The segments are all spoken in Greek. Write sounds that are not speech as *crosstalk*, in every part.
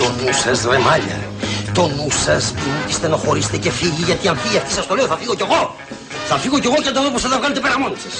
Το νου σας ρε μάλια. Το νου σας μην στενοχωρήστε και φύγει γιατί αν φύγει αυτή σας το λέω θα φύγω κι εγώ. Θα φύγω κι εγώ και θα δω πως θα τα βγάλετε πέρα μόνοι σας.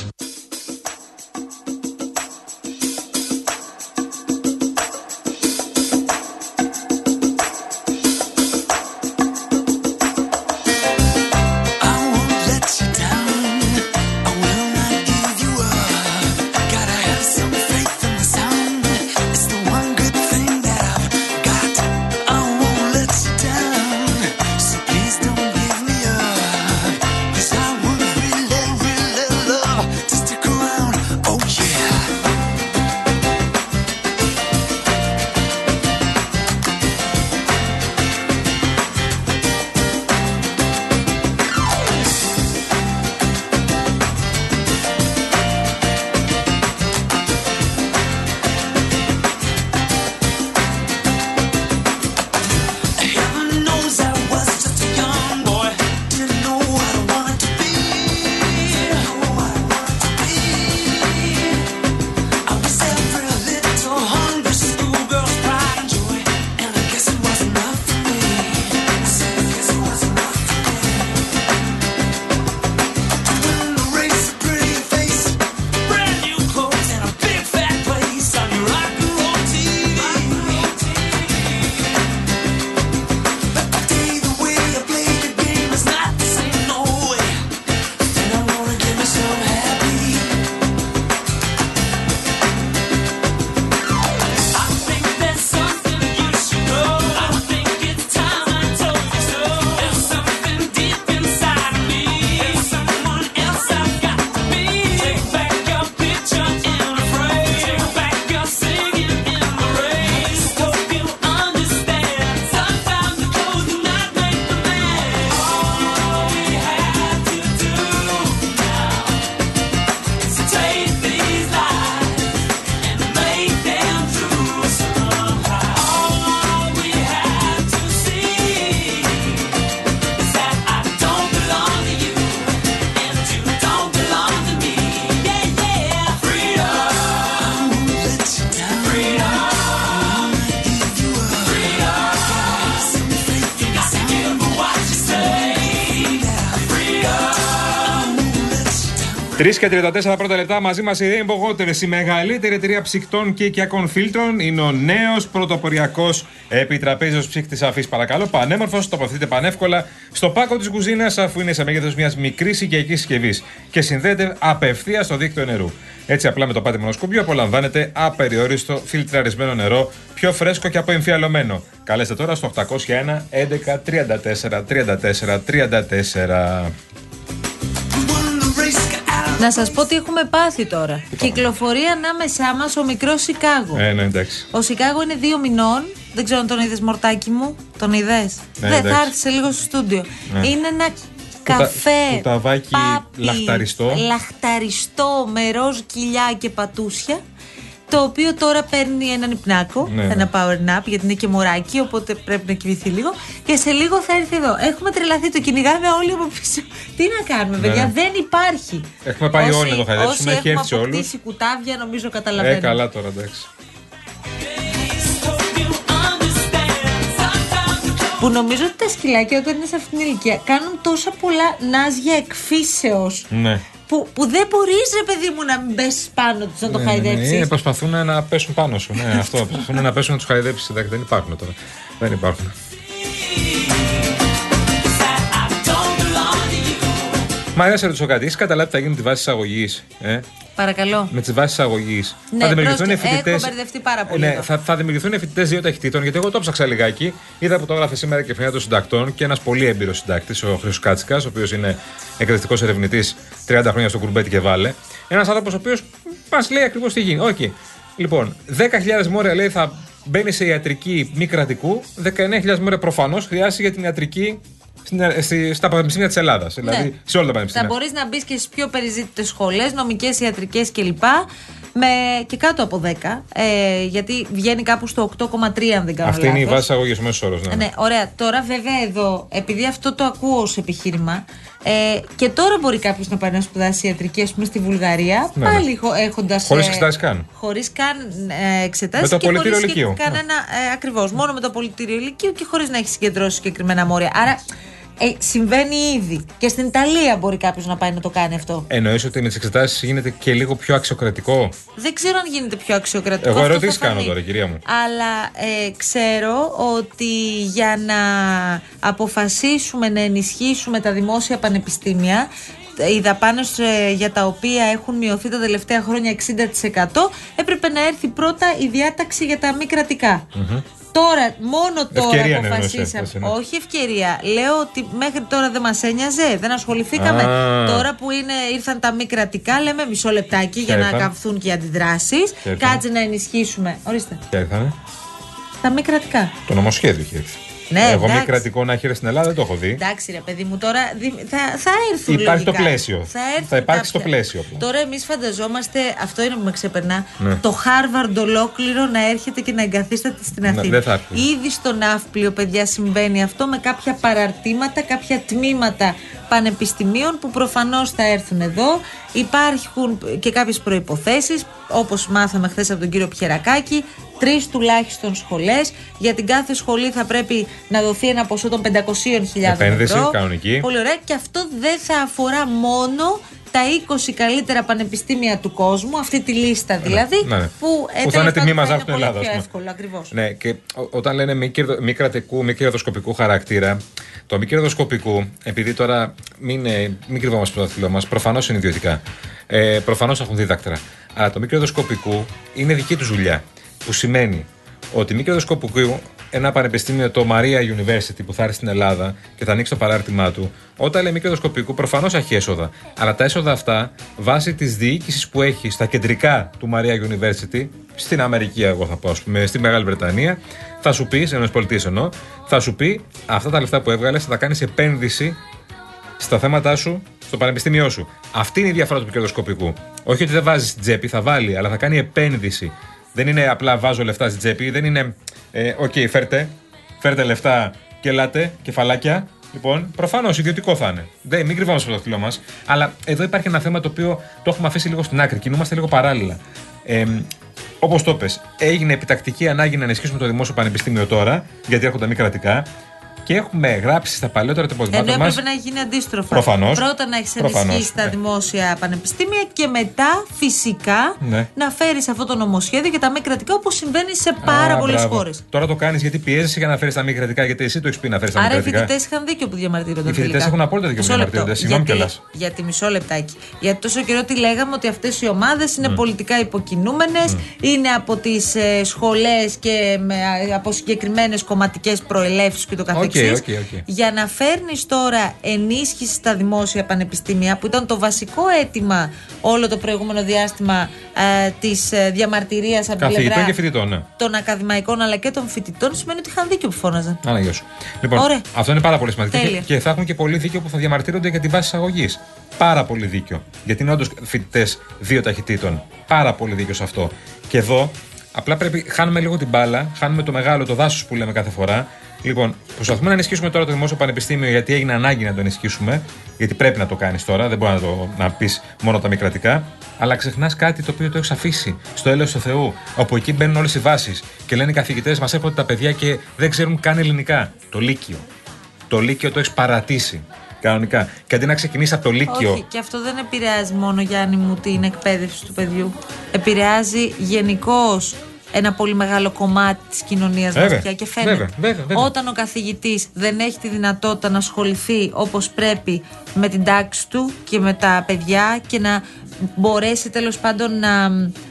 Και 34 πρώτα λεπτά μαζί μας η Rainbow Waters, η μεγαλύτερη εταιρεία ψυκτών και οικιακών φίλτρων. Είναι ο νέος πρωτοποριακός επιτραπέζιος ψύχτης αφής. Παρακαλώ, πανέμορφος, τοποθετείτε πανεύκολα στο πάκο της κουζίνας, αφού είναι σε μέγεθος μιας μικρής οικιακής συσκευής και συνδέεται απευθείας στο δίκτυο νερού. Έτσι, απλά με το πάτημα σκουμπιού απολαμβάνετε απεριόριστο φιλτραρισμένο νερό, πιο φρέσκο και αποεμφιαλωμένο. Καλέστε τώρα στο 801 11 34 34 34. Να σας πω τι έχουμε πάθει τώρα. Κυκλοφορεί ανάμεσά μας ο μικρός Σικάγο. Ε, ναι, εντάξει. Ο Σικάγο είναι δύο μηνών. Δεν ξέρω αν τον είδες, Μορτάκι μου. Τον είδες; Ναι, Δεν θα εντάξει. έρθεις σε λίγο στο στούντιο. Ναι. Είναι ένα Κουτα- καφέ. κουταβάκι πάπι, λαχταριστό. Λαχταριστό με ροζ κοιλιά και πατούσια. Το οποίο τώρα παίρνει έναν υπνάκο, Ναι, ναι. ένα power nap, γιατί είναι και μωράκι, οπότε πρέπει να κοιμηθεί λίγο. Και σε λίγο θα έρθει εδώ. Έχουμε τρελαθεί, το κυνηγάμε όλοι από πίσω. Τι να κάνουμε, Ναι, παιδιά, ναι. δεν υπάρχει. Έχουμε πάει Όσοι- όλοι να το χαϊδέψουμε, Όσοι έχει έχουμε έρθει σε όλους. αποκτήσει κουτάβια, νομίζω Ε, καταλαβαίνουμε. καλά τώρα, εντάξει. Που νομίζω ότι τα σκυλάκια όταν είναι σε αυτήν την ηλικία κάνουν τόσα πολλά νάζια εκφύσεως. Ναι. Που, που δεν μπορείς, ρε παιδί μου, να μην πέσει πάνω τους να το Ναι, ναι, ναι. χαϊδέψεις. Ε, προσπαθούν να πέσουν πάνω σου. Ναι, αυτό. *laughs* Προσπαθούν να πέσουν να τους χαϊδέψεις. Εντάξει, δεν υπάρχουν τώρα. Δεν υπάρχουν. Μ' αρέσει να ρωτήσω κάτι. Έχει καταλάβει τι θα γίνει με τη βάση εισαγωγής. Ε; Παρακαλώ. Με τις βάσεις εισαγωγής. Ναι, θα δημιουργηθούν πρόσεχε, φοιτητέ. έχω μπερδευτεί πάρα πολύ Ναι, εδώ. θα, θα δημιουργηθούν φοιτητέ δύο ταχυτήτων. Γιατί εγώ το ψάξα λιγάκι. Είδα που το έγραφε σήμερα και εφημερίδα των συντακτών και ένας πολύ έμπειρος συντάκτης, ο Χρυσό Κάτσικα, ο οποίος είναι εκπαιδευτικό ερευνητής 30 χρόνια στο κουρμπέτι και βάλε. Ένας άνθρωπος ο οποίος μας λέει ακριβώς τι γίνει. Όχι. Λοιπόν, 10.000 μόρια λέει θα μπαίνει σε ιατρική μη κρατικού, 19.000 μόρια προφανώς χρειάζεται για την ιατρική στην- στη- στα πανεπιστήμια της Ελλάδας. Δηλαδή Ναι. σε όλα τα Θα πανεπιστήμια. μπορείς να μπεις και στις πιο περιζήτητες σχολές, νομικές, ιατρικές κλπ. Με, και κάτω από 10. Ε, γιατί βγαίνει κάπου στο 8,3 αν δεν κάνω Αυτή είναι η λάθος. βάση αγωγής μέσος όρος. Ναι. Ναι, ωραία. Τώρα βέβαια εδώ, επειδή αυτό το ακούω ως επιχείρημα, ε, και τώρα μπορεί κάποιος να πάει να σπουδάσει ιατρική, ας πούμε, στη Βουλγαρία, Ναι, ναι. πάλι έχοντας. Χωρίς εξετάσεις καν. Χωρίς καν ε, εξετάσεις Με το και πολιτήριο χωρίς και λυκείου. κανένα. Ε, Ακριβώς. Μόνο με το πολιτήριο ηλικίου και χωρίς να έχεις συγκεντρώσει συγκεκριμένα μόρια. Άρα ε, συμβαίνει ήδη. Και στην Ιταλία μπορεί κάποιος να πάει να το κάνει αυτό. Εννοείς ότι με τις εξετάσεις γίνεται και λίγο πιο αξιοκρατικό; Δεν ξέρω αν γίνεται πιο αξιοκρατικό. Εγώ αυτό ερωτήσεις θα κάνω φανεί. τώρα, κυρία μου. Αλλά ε, ξέρω ότι για να αποφασίσουμε να ενισχύσουμε τα δημόσια πανεπιστήμια, οι δαπάνες για τα οποία έχουν μειωθεί τα τελευταία χρόνια 60%, έπρεπε να έρθει πρώτα η διάταξη για τα μη κρατικα Τώρα, μόνο τώρα Ευκαιρία είναι, αποφασίσαμε. εννοείς, έτσι, ναι. Όχι ευκαιρία. Λέω ότι μέχρι τώρα δεν μας ένοιαζε, δεν ασχοληθήκαμε. Α. Τώρα που είναι, ήρθαν τα μη κρατικά, λέμε μισό λεπτάκι για Ποια να ήρθαν; καυθούν και οι αντιδράσεις. Ποια ήρθαν; Κάτσε να ενισχύσουμε. Ορίστε. Ποια ήρθανε; Τα μη κρατικά. Το νομοσχέδιο έχει έρθει. Ναι, Εγώ μη εντάξει. κρατικό να έχει έρθει στην Ελλάδα δεν το έχω δει. Εντάξει, ρε παιδί μου, τώρα δι- θα, θα έρθουν. Υπάρχει λογικά. το πλαίσιο. Θα, έρθουν Θα υπάρξει κάποια. το πλαίσιο απλά. Τώρα εμείς φανταζόμαστε, αυτό είναι που με ξεπερνά, Ναι. το Χάρβαρντ ολόκληρο να έρχεται και να εγκαθίσταται στην Ναι, Αθήνα. δεν θα έρθει. Ήδη στο Ναύπλιο, παιδιά, συμβαίνει αυτό με κάποια παραρτήματα, κάποια τμήματα πανεπιστημίων που προφανώς θα έρθουν εδώ. Υπάρχουν και κάποιες προποθέσει, όπως μάθαμε χθες από τον κύριο Πιερακάκη. Τρεις τουλάχιστον σχολές. Για την κάθε σχολή θα πρέπει να δοθεί ένα ποσό των 500.000 Επένδυση, ευρώ. κανονική. Πολύ ωραία. Και αυτό δεν θα αφορά μόνο τα 20 καλύτερα πανεπιστήμια του κόσμου, αυτή τη λίστα δηλαδή. ναι, ναι. Που, ε, Που θα τέλος είναι τιμή πάντων, μαζά είναι στην πολύ Ελλάδα, Πιο ας πούμε. εύκολο, ακριβώς. Ναι, και ό- όταν λένε μη, κερδο, μη κρατικού, μη κερδοσκοπικού χαρακτήρα, το μη κερδοσκοπικού, επειδή τώρα μην, ε, μην κρυβόμαστε στο δάχτυλό μας, προφανώς είναι ιδιωτικά. Ε, προφανώς έχουν δίδακτρα. Αλλά το μη κερδοσκοπικού είναι δική τους δουλειά. Που σημαίνει ότι μη κερδοσκοπικού, ένα πανεπιστήμιο, το Maria University που θα έρθει στην Ελλάδα και θα ανοίξει το παράρτημά του, όταν λέει μη κερδοσκοπικού, προφανώς έχει έσοδα. Αλλά τα έσοδα αυτά, βάσει της διοίκησης που έχει στα κεντρικά του Maria University, στην Αμερική, εγώ θα πω, ας πούμε, στη Μεγάλη Βρετανία, θα σου πει, σε πολιτείε εννοώ, θα σου πει αυτά τα λεφτά που έβγαλε θα τα κάνεις επένδυση στα θέματα σου, στο πανεπιστήμιό σου. Αυτή είναι η διαφορά του κερδοσκοπικού. Όχι ότι δεν βάζεις στην τσέπη, θα βάλει, αλλά θα κάνει επένδυση. Δεν είναι απλά βάζω λεφτά στην τσέπη, δεν είναι. Ε, Οκ, φέρτε, φέρτε λεφτά και ελάτε, κεφαλάκια. Λοιπόν, προφανώς ιδιωτικό θα είναι. Δεν, μην κρυβόμαστε στο δάχτυλό μας. Αλλά εδώ υπάρχει ένα θέμα το οποίο το έχουμε αφήσει λίγο στην άκρη. Κινούμαστε λίγο παράλληλα. Ε, Όπως το πες, έγινε επιτακτική ανάγκη να ενισχύσουμε το δημόσιο πανεπιστήμιο τώρα, γιατί έρχονται μη κρατικά. Και έχουμε γράψει στα παλαιότερα Ενώ τεποσμάτα μας. έπρεπε να γίνει αντίστροφα. Προφανώς. Πρώτα να έχεις Προφανώς, ενισχύσει τα ναι. δημόσια πανεπιστήμια και μετά φυσικά Ναι. να φέρεις αυτό το νομοσχέδιο για τα μη κρατικά όπως συμβαίνει σε πάρα Α, πολλές μπράβο. χώρες. Τώρα το κάνεις γιατί πιέζεσαι για να φέρεις τα μη κρατικά, γιατί εσύ το έχεις πει να φέρεις τα μη Άρα οι κρατικά. φοιτητές είχαν δίκιο που διαμαρτύρονται. Οι φοιτητές τελικά. έχουν απόλυτα δίκιο που Μισό λεπτό. διαμαρτύρονται. Συγγνώμη γιατί, κιόλας. γιατί μισό λεπτάκι. Γιατί τόσο καιρό τι λέγαμε ότι αυτές οι ομάδες είναι Ναι. πολιτικά υποκινούμενες, είναι από τις ε, σχολές και με, α, από συγκεκριμένες κομματικές προελεύσεις και το καθεξής. OK, OK. Για να φέρνεις τώρα ενίσχυση στα δημόσια πανεπιστήμια, που ήταν το βασικό αίτημα όλο το προηγούμενο διάστημα ε, της ε, διαμαρτυρίας από την Καθηγητών πλευρά και φοιτητών, ναι. των ακαδημαϊκών αλλά και των φοιτητών, σημαίνει ότι είχαν δίκιο που φώναζαν. Α, να γεια σου. Λοιπόν, Ωραία. αυτό είναι πάρα πολύ σημαντικό. Και, Τέλεια. και θα έχουν και πολύ δίκιο που θα διαμαρτύρονται για την βάση εισαγωγής. Πάρα πολύ δίκιο. Γιατί είναι όντως φοιτητές δύο ταχυτήτων. Πάρα πολύ δίκιο σε αυτό. Και εδώ απλά πρέπει. Χάνουμε λίγο την μπάλα, χάνουμε το μεγάλο, το δάσος που λέμε κάθε φορά. Λοιπόν, προσπαθούμε να ενισχύσουμε τώρα το δημόσιο πανεπιστήμιο γιατί έγινε ανάγκη να το ενισχύσουμε. Γιατί πρέπει να το κάνεις τώρα, δεν μπορεί να, το, να πεις μόνο τα μη κρατικά. Αλλά ξεχνάς κάτι το οποίο το έχεις αφήσει στο έλεος του Θεού. Όπου εκεί μπαίνουν όλες οι βάσεις. Και λένε οι καθηγητές, μας έρχονται τα παιδιά και δεν ξέρουν καν ελληνικά. Το Λύκειο. Το Λύκειο το έχεις παρατήσει. Κανονικά. Και αντί να ξεκινήσεις από το Λύκειο. Όχι, και αυτό δεν επηρεάζει μόνο Γιάννη μου την εκπαίδευση του παιδιού. Επηρεάζει γενικώς ένα πολύ μεγάλο κομμάτι της κοινωνίας μας Βέβαια, πια και φαίνεται. βέβαια, βέβαια, βέβαια. Όταν ο καθηγητής δεν έχει τη δυνατότητα να ασχοληθεί όπως πρέπει με την τάξη του και με τα παιδιά και να μπορέσει τέλος πάντων να,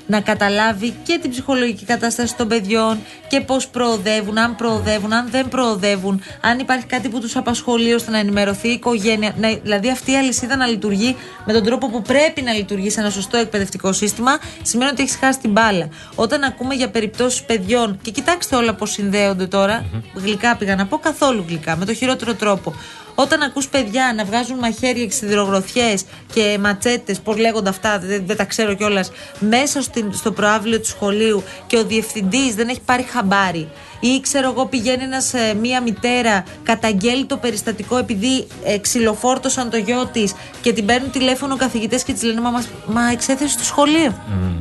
να καταλάβει και την ψυχολογική κατάσταση των παιδιών και πώς προοδεύουν, αν προοδεύουν, αν δεν προοδεύουν, αν υπάρχει κάτι που τους απασχολεί ώστε να ενημερωθεί η οικογένεια. Να, δηλαδή αυτή η αλυσίδα να λειτουργεί με τον τρόπο που πρέπει να λειτουργεί σε ένα σωστό εκπαιδευτικό σύστημα, σημαίνει ότι έχεις χάσει την μπάλα. Όταν ακούμε για περιπτώσεις παιδιών, και κοιτάξτε όλα πώς συνδέονται τώρα, γλυκά πήγα να πω, καθόλου γλυκά, με το χειρότερο τρόπο. Όταν ακούς παιδιά να βγάζουν μαχαίρια και σιδηρογροθιές και ματσέτες, πώς λέγονται αυτά, δεν, δεν τα ξέρω κιόλας, μέσα στην, στο προάβλιο του σχολείου και ο διευθυντής δεν έχει πάρει χαμπάρι. Ή ξέρω εγώ πηγαίνει ένας, ε, μία μητέρα, καταγγέλει το περιστατικό επειδή ε, ξυλοφόρτωσαν το γιο της και την παίρνουν τηλέφωνο καθηγητές και της λένε Μα, μας- μα εξέθεση στο σχολείο.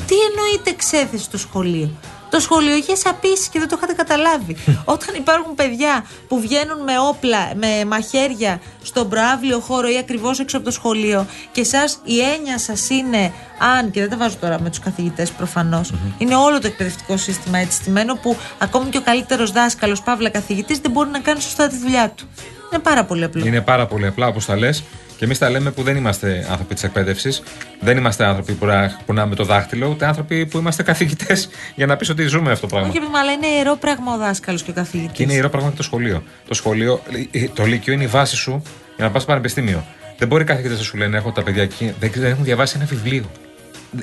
Τι εννοείται εξέθεση στο σχολείο; Το σχολείο είχε σαπίσει και δεν το είχατε καταλάβει. *laughs* Όταν υπάρχουν παιδιά που βγαίνουν με όπλα, με μαχαίρια στον προάβλιο χώρο ή ακριβώς έξω από το σχολείο και εσά η έννοια σας είναι, αν και δεν τα βάζω τώρα με τους καθηγητές είναι όλο το εκπαιδευτικό σύστημα έτσι στημένο που ακόμη και ο καλύτερος δάσκαλος, παύλα καθηγητής, δεν μπορεί να κάνει σωστά τη δουλειά του. Είναι πάρα πολύ απλό. Είναι πάρα πολύ απλά όπως τα λες. Και εμείς τα λέμε που δεν είμαστε άνθρωποι της εκπαίδευσης, δεν είμαστε άνθρωποι που να κουνάμε το δάχτυλο, ούτε άνθρωποι που είμαστε καθηγητές για να πεις ότι ζούμε αυτό το πράγμα. Όχι, αλλά είναι ιερό πράγμα ο δάσκαλος και ο καθηγητής. Και είναι ιερό πράγμα και το σχολείο. Το σχολείο, ε, το Λύκειο είναι η βάση σου για να πας στο πανεπιστήμιο. Δεν μπορεί οι καθηγητές να σου λένε: Έχω τα παιδιά εκεί, δεν, δεν έχουν διαβάσει ένα βιβλίο.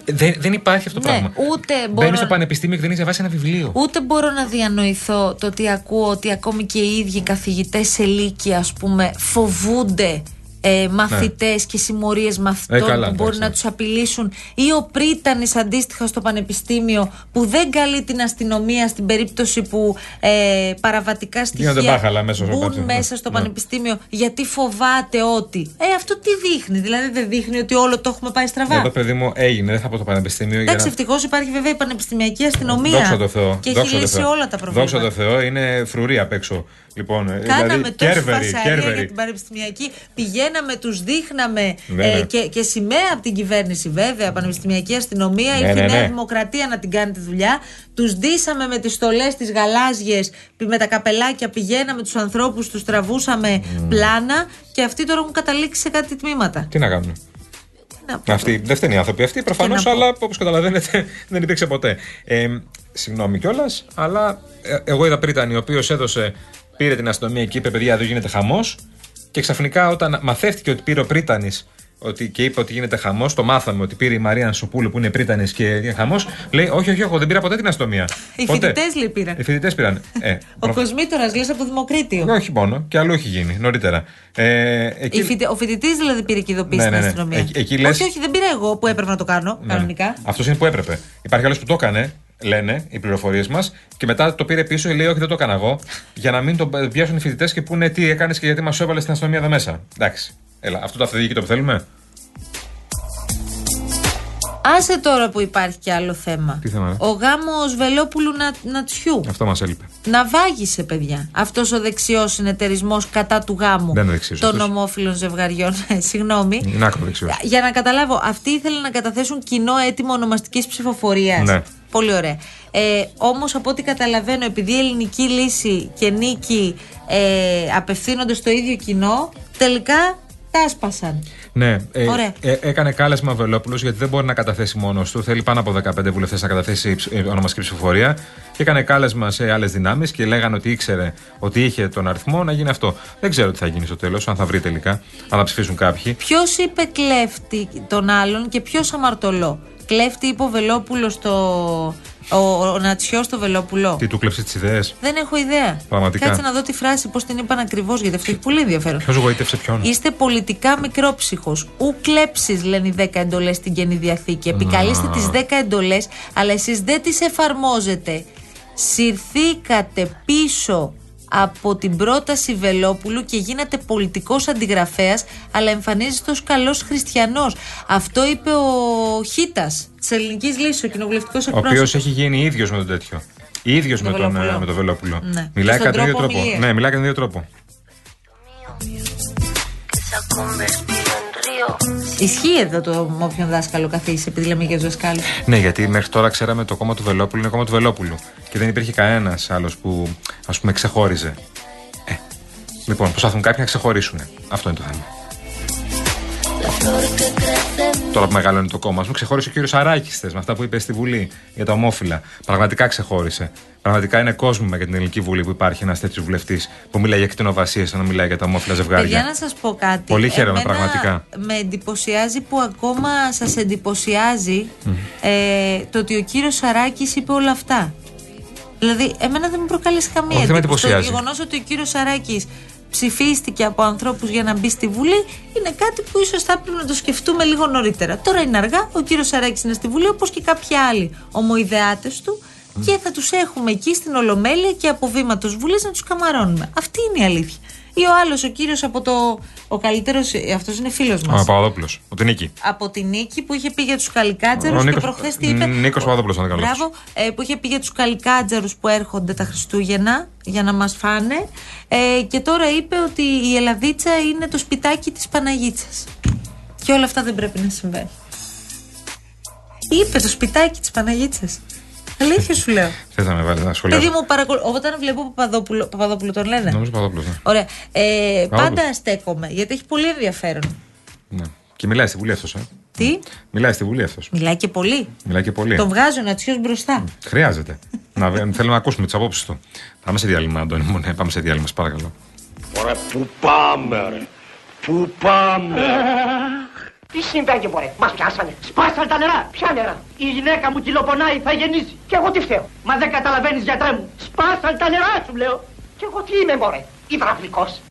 Δεν, δεν υπάρχει αυτό το Ναι, πράγμα. ούτε μπορώ- Μπαίνει στο πανεπιστήμιο και δεν έχεις διαβάσει ένα βιβλίο. Ούτε μπορώ να διανοηθώ το ότι ακούω ότι ακόμη και οι ίδιοι καθηγητές σε λύκεια, ας πούμε, φοβούνται ε, μαθητές και συμμορίες μαθητών Ναι. Ε, καλά, που μπορεί εντάξει, να τους απειλήσουν, ή ο πρίτανης αντίστοιχα στο πανεπιστήμιο που δεν καλεί την αστυνομία στην περίπτωση που ε, παραβατικά στοιχεία Γίνονται μπάχαλα μέσα στο μπουν πανεπιστήμιο. μέσα στο Ναι. πανεπιστήμιο γιατί φοβάται ότι. Ε, αυτό τι δείχνει, δηλαδή δεν δείχνει ότι όλο το έχουμε πάει στραβά. Εδώ, παιδί μου, έγινε, δεν θα πω το πανεπιστήμιο. για Εντάξει, να- ευτυχώς υπάρχει βέβαια η πανεπιστημιακή αστυνομία. Δόξα τω Θεώ. Και δόξα έχει τω λύσει Θεώ. όλα τα προβλήματα. Δόξα τω Θεώ, είναι φρουρή απ' έξω. Λοιπόν, ε, Κάναμε δηλαδή, τόση κέρβερη, φασαρία κέρβερη. για την πανεπιστημιακή. Πηγαίναμε, τους δείχναμε Ναι, ε, ναι. και, και σημαία από την κυβέρνηση, βέβαια. Πανεπιστημιακή αστυνομία. Ναι, ήρθε ναι, η Νέα ναι. Δημοκρατία να την κάνει τη δουλειά. Τους ντύσαμε με τις στολές τι γαλάζιες, με τα καπελάκια. Πηγαίναμε τους ανθρώπους, τους τραβούσαμε πλάνα. Και αυτοί τώρα έχουν καταλήξει σε κάτι τμήματα. Τι να κάνουν. Να πω. Αυτοί δεν φταίνουν οι άνθρωποι αυτοί προφανώς, να πω. αλλά όπως καταλαβαίνετε *laughs* δεν υπήρξε ποτέ. Ε, συγγνώμη κιόλας, αλλά ε, εγώ είδα Πρίτανη, ο οποίος έδωσε, πήρε την αστυνομία και είπε: Παιδιά, εδώ γίνεται χαμός. Και ξαφνικά όταν μαθεύτηκε ότι πήρε ο Πρίτανης ότι, και είπε ότι γίνεται χαμός, το μάθαμε ότι πήρε η Μαρία Ανσοπούλου που είναι Πρίτανη και είναι χαμός. Λέει: Όχι, όχι, εγώ δεν πήρα ποτέ την αστυνομία. Οι Ποτέ. φοιτητές λέει πήραν. Οι φοιτητές πήραν. Ε, *laughs* Ο προ- Κοσμήτορα λες από το Δημοκρίτιο. Όχι μόνο, και αλλού έχει γίνει νωρίτερα. Ε, εκεί... Η φοιτε- Ο φοιτητής δηλαδή πήρε και ειδοποίηση Ναι, ναι, στην ναι. αστυνομία. Εκεί- εκεί λες- Όχι, όχι, δεν πήρα εγώ που έπρεπε να το κάνω κανονικά. Αυτός είναι που έπρεπε. Υπάρχει άλλος που το έκανε, λένε οι πληροφορίες μας, και μετά το πήρε πίσω και λέει: Όχι, δεν το έκανα εγώ. Για να μην τον πιάσουν οι φοιτητές και πούνε τι έκανες και γιατί μας έβαλες στην αστυνομία εδώ μέσα. Εντάξει. Έλα, αυτό το αυτοδιοίκητο που θέλουμε. Άσε τώρα που υπάρχει και άλλο θέμα. Τι θέμα, ε; Ο γάμος Βελόπουλου να, Νατσιού. Αυτό μας έλειπε. Να βάγισε, παιδιά. Αυτός ο δεξιός συνεταιρισμός κατά του γάμου Δεν είναι δεξιός των αυτός. ομόφυλων ζευγαριών. *laughs* Ε, Συγγνώμη. Είναι άκρο δεξιός. Για να καταλάβω, αυτοί ήθελαν να καταθέσουν κοινό αίτημα ονομαστικής ψηφοφορίας. Ναι. Πολύ ωραία. Ε, Όμως, από ό,τι καταλαβαίνω, επειδή η ελληνική λύση και νίκη ε, απευθύνονται στο ίδιο κοινό, τελικά τα άσπασαν. Ναι, ε, Ωραία. ε, έκανε κάλεσμα ο Βελόπουλος γιατί δεν μπορεί να καταθέσει μόνος του. Θέλει πάνω από 15 βουλευτές να καταθέσει ψ- ε, ονομαστική ψηφοφορία. Και έκανε κάλεσμα σε άλλες δυνάμεις και λέγανε ότι ήξερε ότι είχε τον αριθμό να γίνει αυτό. Δεν ξέρω τι θα γίνει στο τέλος, αν θα βρει τελικά, αν θα ψηφίσουν κάποιοι. Ποιος είπε κλέφτη τον άλλον και ποιος αμαρτωλό; Κλέφτη είπε ο Βελόπουλος στο. Ο, ο Νατσιός στο Βελόπουλο. Τι του κλέψει τις ιδέες; Δεν έχω ιδέα. Πραγματικά. Κάτσε να δω τη φράση, πώς την είπαν ακριβώς, γιατί αυτό έχει πολύ ενδιαφέρον. Ποιος γοήτευσε ποιον; Είστε πολιτικά μικρόψυχος. Ου κλέψεις, λένε οι 10 εντολές στην καινή διαθήκη. Επικαλείστε τις 10 εντολές, αλλά εσείς δεν τις εφαρμόζετε. Συρθήκατε πίσω από την πρόταση Βελόπουλου και γίνατε πολιτικός αντιγραφέας αλλά εμφανίζεστε ως καλός χριστιανός. Αυτό είπε ο Χίτας της Ελληνικής Λύσης, ο κοινοβουλευτικός Ο οποίος εκπρόσωπος. έχει γίνει ίδιος με τον τέτοιο. ίδιος με, τον, Βελόπουλο. ε, με τον Βελόπουλο. Ναι. Μιλάει Και στον κατά τον ίδιο τρόπο τρόπο. ομιλίας. Ναι, μιλάει κατά τον ίδιο τρόπο. Ισχύει εδώ το με όποιον δάσκαλο καθίσει, επειδή λέμε για του δασκάλου. Ναι, γιατί μέχρι τώρα ξέραμε το κόμμα του Βελόπουλου είναι κόμμα του Βελόπουλου. Και δεν υπήρχε κανένας άλλος που ας πούμε ξεχώριζε. Ε, λοιπόν, προσπαθούν κάποιοι να ξεχωρίσουν. Αυτό είναι το θέμα. Τώρα που μεγαλώνει το κόμμα, ας πούμε, ξεχώρισε ο κύριος Αράκης χθε με αυτά που είπε στη Βουλή για τα ομόφυλα. Πραγματικά ξεχώρισε. Πραγματικά είναι κόσμο για την Ελληνική Βουλή που υπάρχει ένας τέτοιος βουλευτής που μιλάει για κτηνοβασίες, ενώ μιλάει για τα ομόφυλα Παιδιά, ζευγάρια. να σας πω κάτι. Πολύ χαίρομαι, Εμένα πραγματικά. Με εντυπωσιάζει που ακόμα σας εντυπωσιάζει ε, το ότι ο κύριος Σαράκης είπε όλα αυτά. Δηλαδή, εμένα δεν μου προκαλείς καμία Όχι, δεν με εντύπωση. Το εντυπωσιάζει. γεγονός ότι ο κύριος Σαράκης ψηφίστηκε από ανθρώπους για να μπει στη Βουλή είναι κάτι που ίσως θα έπρεπε να το σκεφτούμε λίγο νωρίτερα. Τώρα είναι αργά, ο κύριος Σαράκης είναι στη Βουλή όπως και κάποιοι άλλοι ομοειδεάτες του και θα τους έχουμε εκεί στην Ολομέλεια και από βήματο Βουλής να τους καμαρώνουμε. Αυτή είναι η αλήθεια. Ή ο άλλος, ο κύριος από το... Ο καλύτερος, αυτός είναι φίλος Ο μας. Παπαδόπουλος. Ο την νίκη. Από την νίκη που είχε πει για τους καλικάτζαρους Ο και Νίκος- προχθές τι είπε. Νίκος Παπαδόπουλος, αν δεν κάνω λάθος. Μπράβο, ε, που είχε πει για τους καλικάτζαρους που έρχονται τα Χριστούγεννα για να μας φάνε ε, και τώρα είπε ότι η Ελλαδίτσα είναι το σπιτάκι της Παναγίτσας. Και όλα αυτά δεν πρέπει να συμβαίνουν. Είπε το σπιτάκι της Παναγίτσας. Αλήθεια σου λέω. Θες να με βάλεις να σχολιάσω. Παιδί μου, παρακολου... όταν βλέπω Παπαδόπουλο, Παπαδόπουλο τον λένε; Νομίζω Παπαδόπουλο. Ναι. Ωραία. Ε, Παπαδόπουλος. πάντα στέκομαι γιατί έχει πολύ ενδιαφέρον. ναι. Και μιλάει στη Βουλή αυτός. Ε. Τι, Μιλάει στη Βουλή αυτός. μιλάει και πολύ. Μιλάει και πολύ. Τον βγάζω να τσιώσει μπροστά. Χρειάζεται. να, βε- θέλω να ακούσουμε τις απόψεις του. Πάμε σε διάλειμμα, Αντώνη μου. Ναι, πάμε σε διάλειμμα, σας παρακαλώ. Ωραία, πού πάμε ρε. Πού πάμε. Τι συμβαίνει, μωρέ, μας πιάσανε. Σπάσαν τα νερά. Ποια νερά; Η γυναίκα μου κυλοπονάει, θα γεννήσει. Και εγώ τι φταίω; Μα δεν καταλαβαίνεις, γιατρέ μου. Σπάσαν τα νερά σου, λέω. Και εγώ τι είμαι, μωρέ; Υδραυλικός.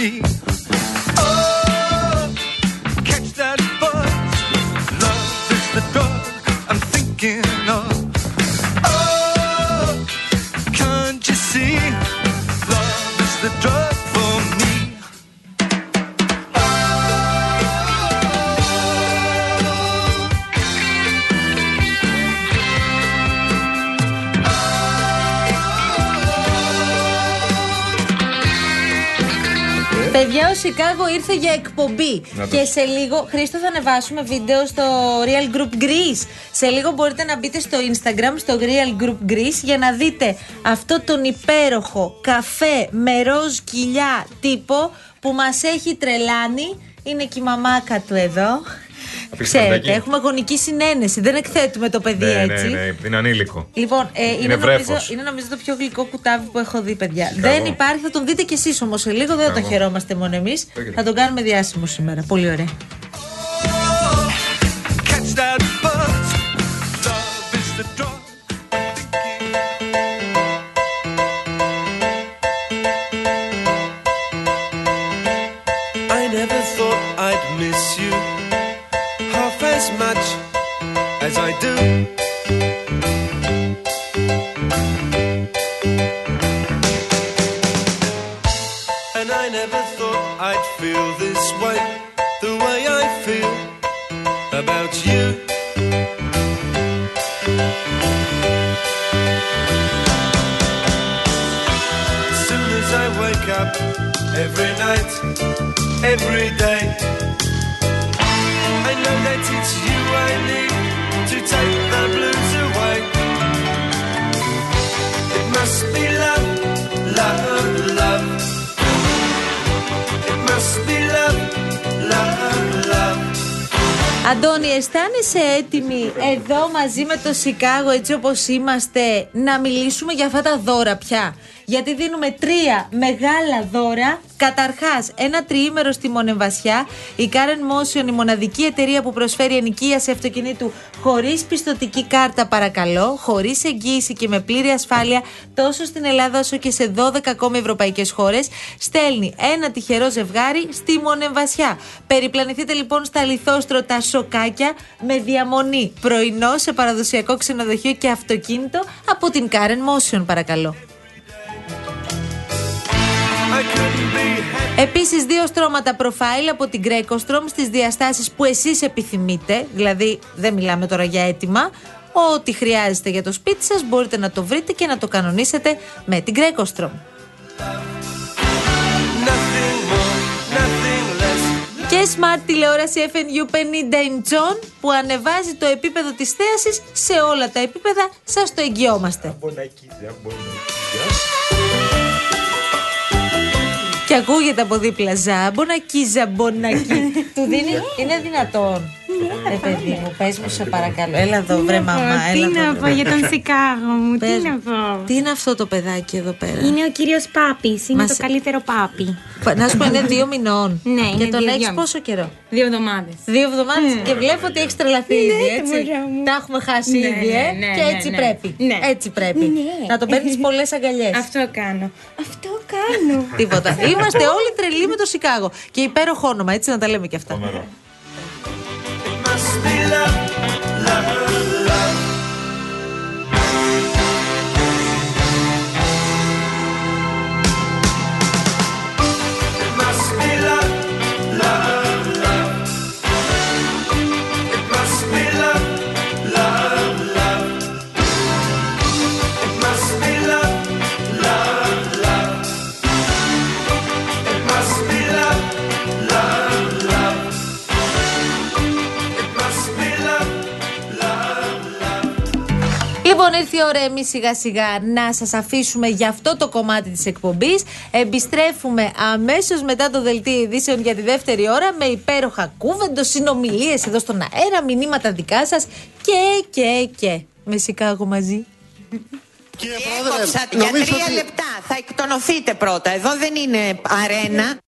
Me. Σικάγο ήρθε για εκπομπή. Να το. Και σε λίγο, Χρήστο, θα ανεβάσουμε βίντεο στο Real Group Greece. Σε λίγο μπορείτε να μπείτε στο Instagram, στο Real Group Greece, για να δείτε αυτό τον υπέροχο καφέ με ροζ κοιλιά τύπο που μας έχει τρελάνει. Είναι και η μαμάκα του εδώ. Αφήστε Ξέρετε, φαντάκι. έχουμε γονική συνένεση. Δεν εκθέτουμε το παιδί Ναι, έτσι. ναι, ναι, είναι ανήλικο. Λοιπόν, ε, είναι, Είναι νομίζω, βρέφος. είναι νομίζω το πιο γλυκό κουτάβι που έχω δει, παιδιά. Μπράβο. Δεν υπάρχει, θα τον δείτε κι εσείς όμως σε λίγο, δεν θα τον Μπράβο. χαιρόμαστε μόνο εμείς. Λέγεται. Θα τον κάνουμε διάσημο σήμερα. Πολύ ωραία. As I do. And I never thought I'd feel this way, the way I feel about you. As soon as I wake up, every night, every day, Αντώνη, αισθάνεσαι έτοιμη εδώ μαζί με το Σικάγο, έτσι όπως είμαστε, να μιλήσουμε για αυτά τα δώρα πια; Γιατί δίνουμε τρία μεγάλα δώρα. Καταρχάς, ένα τριήμερο στη Μονεμβασιά. Η Karen Motion, η μοναδική εταιρεία που προσφέρει ενοικίαση αυτοκινήτου χωρίς πιστοτική κάρτα, παρακαλώ, χωρίς εγγύηση και με πλήρη ασφάλεια τόσο στην Ελλάδα όσο και σε 12 ακόμη ευρωπαϊκές χώρες. Στέλνει ένα τυχερό ζευγάρι στη Μονεμβασιά. Περιπλανηθείτε λοιπόν στα λιθόστρωτα σοκάκια με διαμονή πρωινό σε παραδοσιακό ξενοδοχείο και αυτοκίνητο από την Karen Motion, παρακαλώ. Επίσης, δύο στρώματα προφάιλ από την Greco στις διαστάσεις που εσείς επιθυμείτε. Δηλαδή, δεν μιλάμε τώρα για έτοιμα. Ό,τι χρειάζεστε για το σπίτι σας μπορείτε να το βρείτε και να το κανονίσετε με την Greco Nothing more, nothing less. Και smart τηλεόραση FNU 50 inch on που ανεβάζει το επίπεδο της θέασης σε όλα τα επίπεδα. Σας το εγγυόμαστε. Και ακούγεται από δίπλα ζάμπονακι, ζαμπονακι. *laughs* Του δίνει, είναι δυνατόν. Ε, παιδί μου, πες μου σε παρακαλώ. Έλα εδώ, βρε μαμά. Τι Έλα να εδώ, πω βρε. για τον Σικάγο μου, τι Πες να μου. πω. Τι είναι αυτό το παιδάκι εδώ πέρα; Είναι ο κύριος Πάπης, είναι Μας- το καλύτερο πάπι. Πα- Να σου πω, είναι δύο μηνών. Ναι, Και είναι τον δύο, έχεις δυόμιση. πόσο καιρό; Δύο εβδομάδες. Δύο εβδομάδες και βλέπω ότι έχεις τρελαθεί ήδη, Ναι, έτσι. μωρά μου. Τα έχουμε χάσει Ναι, ήδη, ε. ναι, ναι, και ναι, έτσι ναι. πρέπει. Ναι. Έτσι πρέπει. Ναι. Να τον παίρνεις πολλές αγκαλιές. Αυτό κάνω. Αυτό κάνω. *laughs* Τίποτα. Είμαστε όλοι τρελοί με το Σικάγο. Και υπέροχο όνομα, έτσι να τα λέμε και αυτά. Φοβερό. Ήρθε η ώρα εμεί σιγά σιγά να σας αφήσουμε για αυτό το κομμάτι της εκπομπής. Επιστρέφουμε αμέσως μετά το δελτίο ειδήσεων για τη δεύτερη ώρα με υπέροχα κούβεντο, συνομιλίες εδώ στον αέρα, μηνύματα δικά σας και, και, και. Με Σικάγο μαζί. Έκοψα για τρία λεπτά. Θα εκτονωθείτε πρώτα. Εδώ δεν είναι αρένα.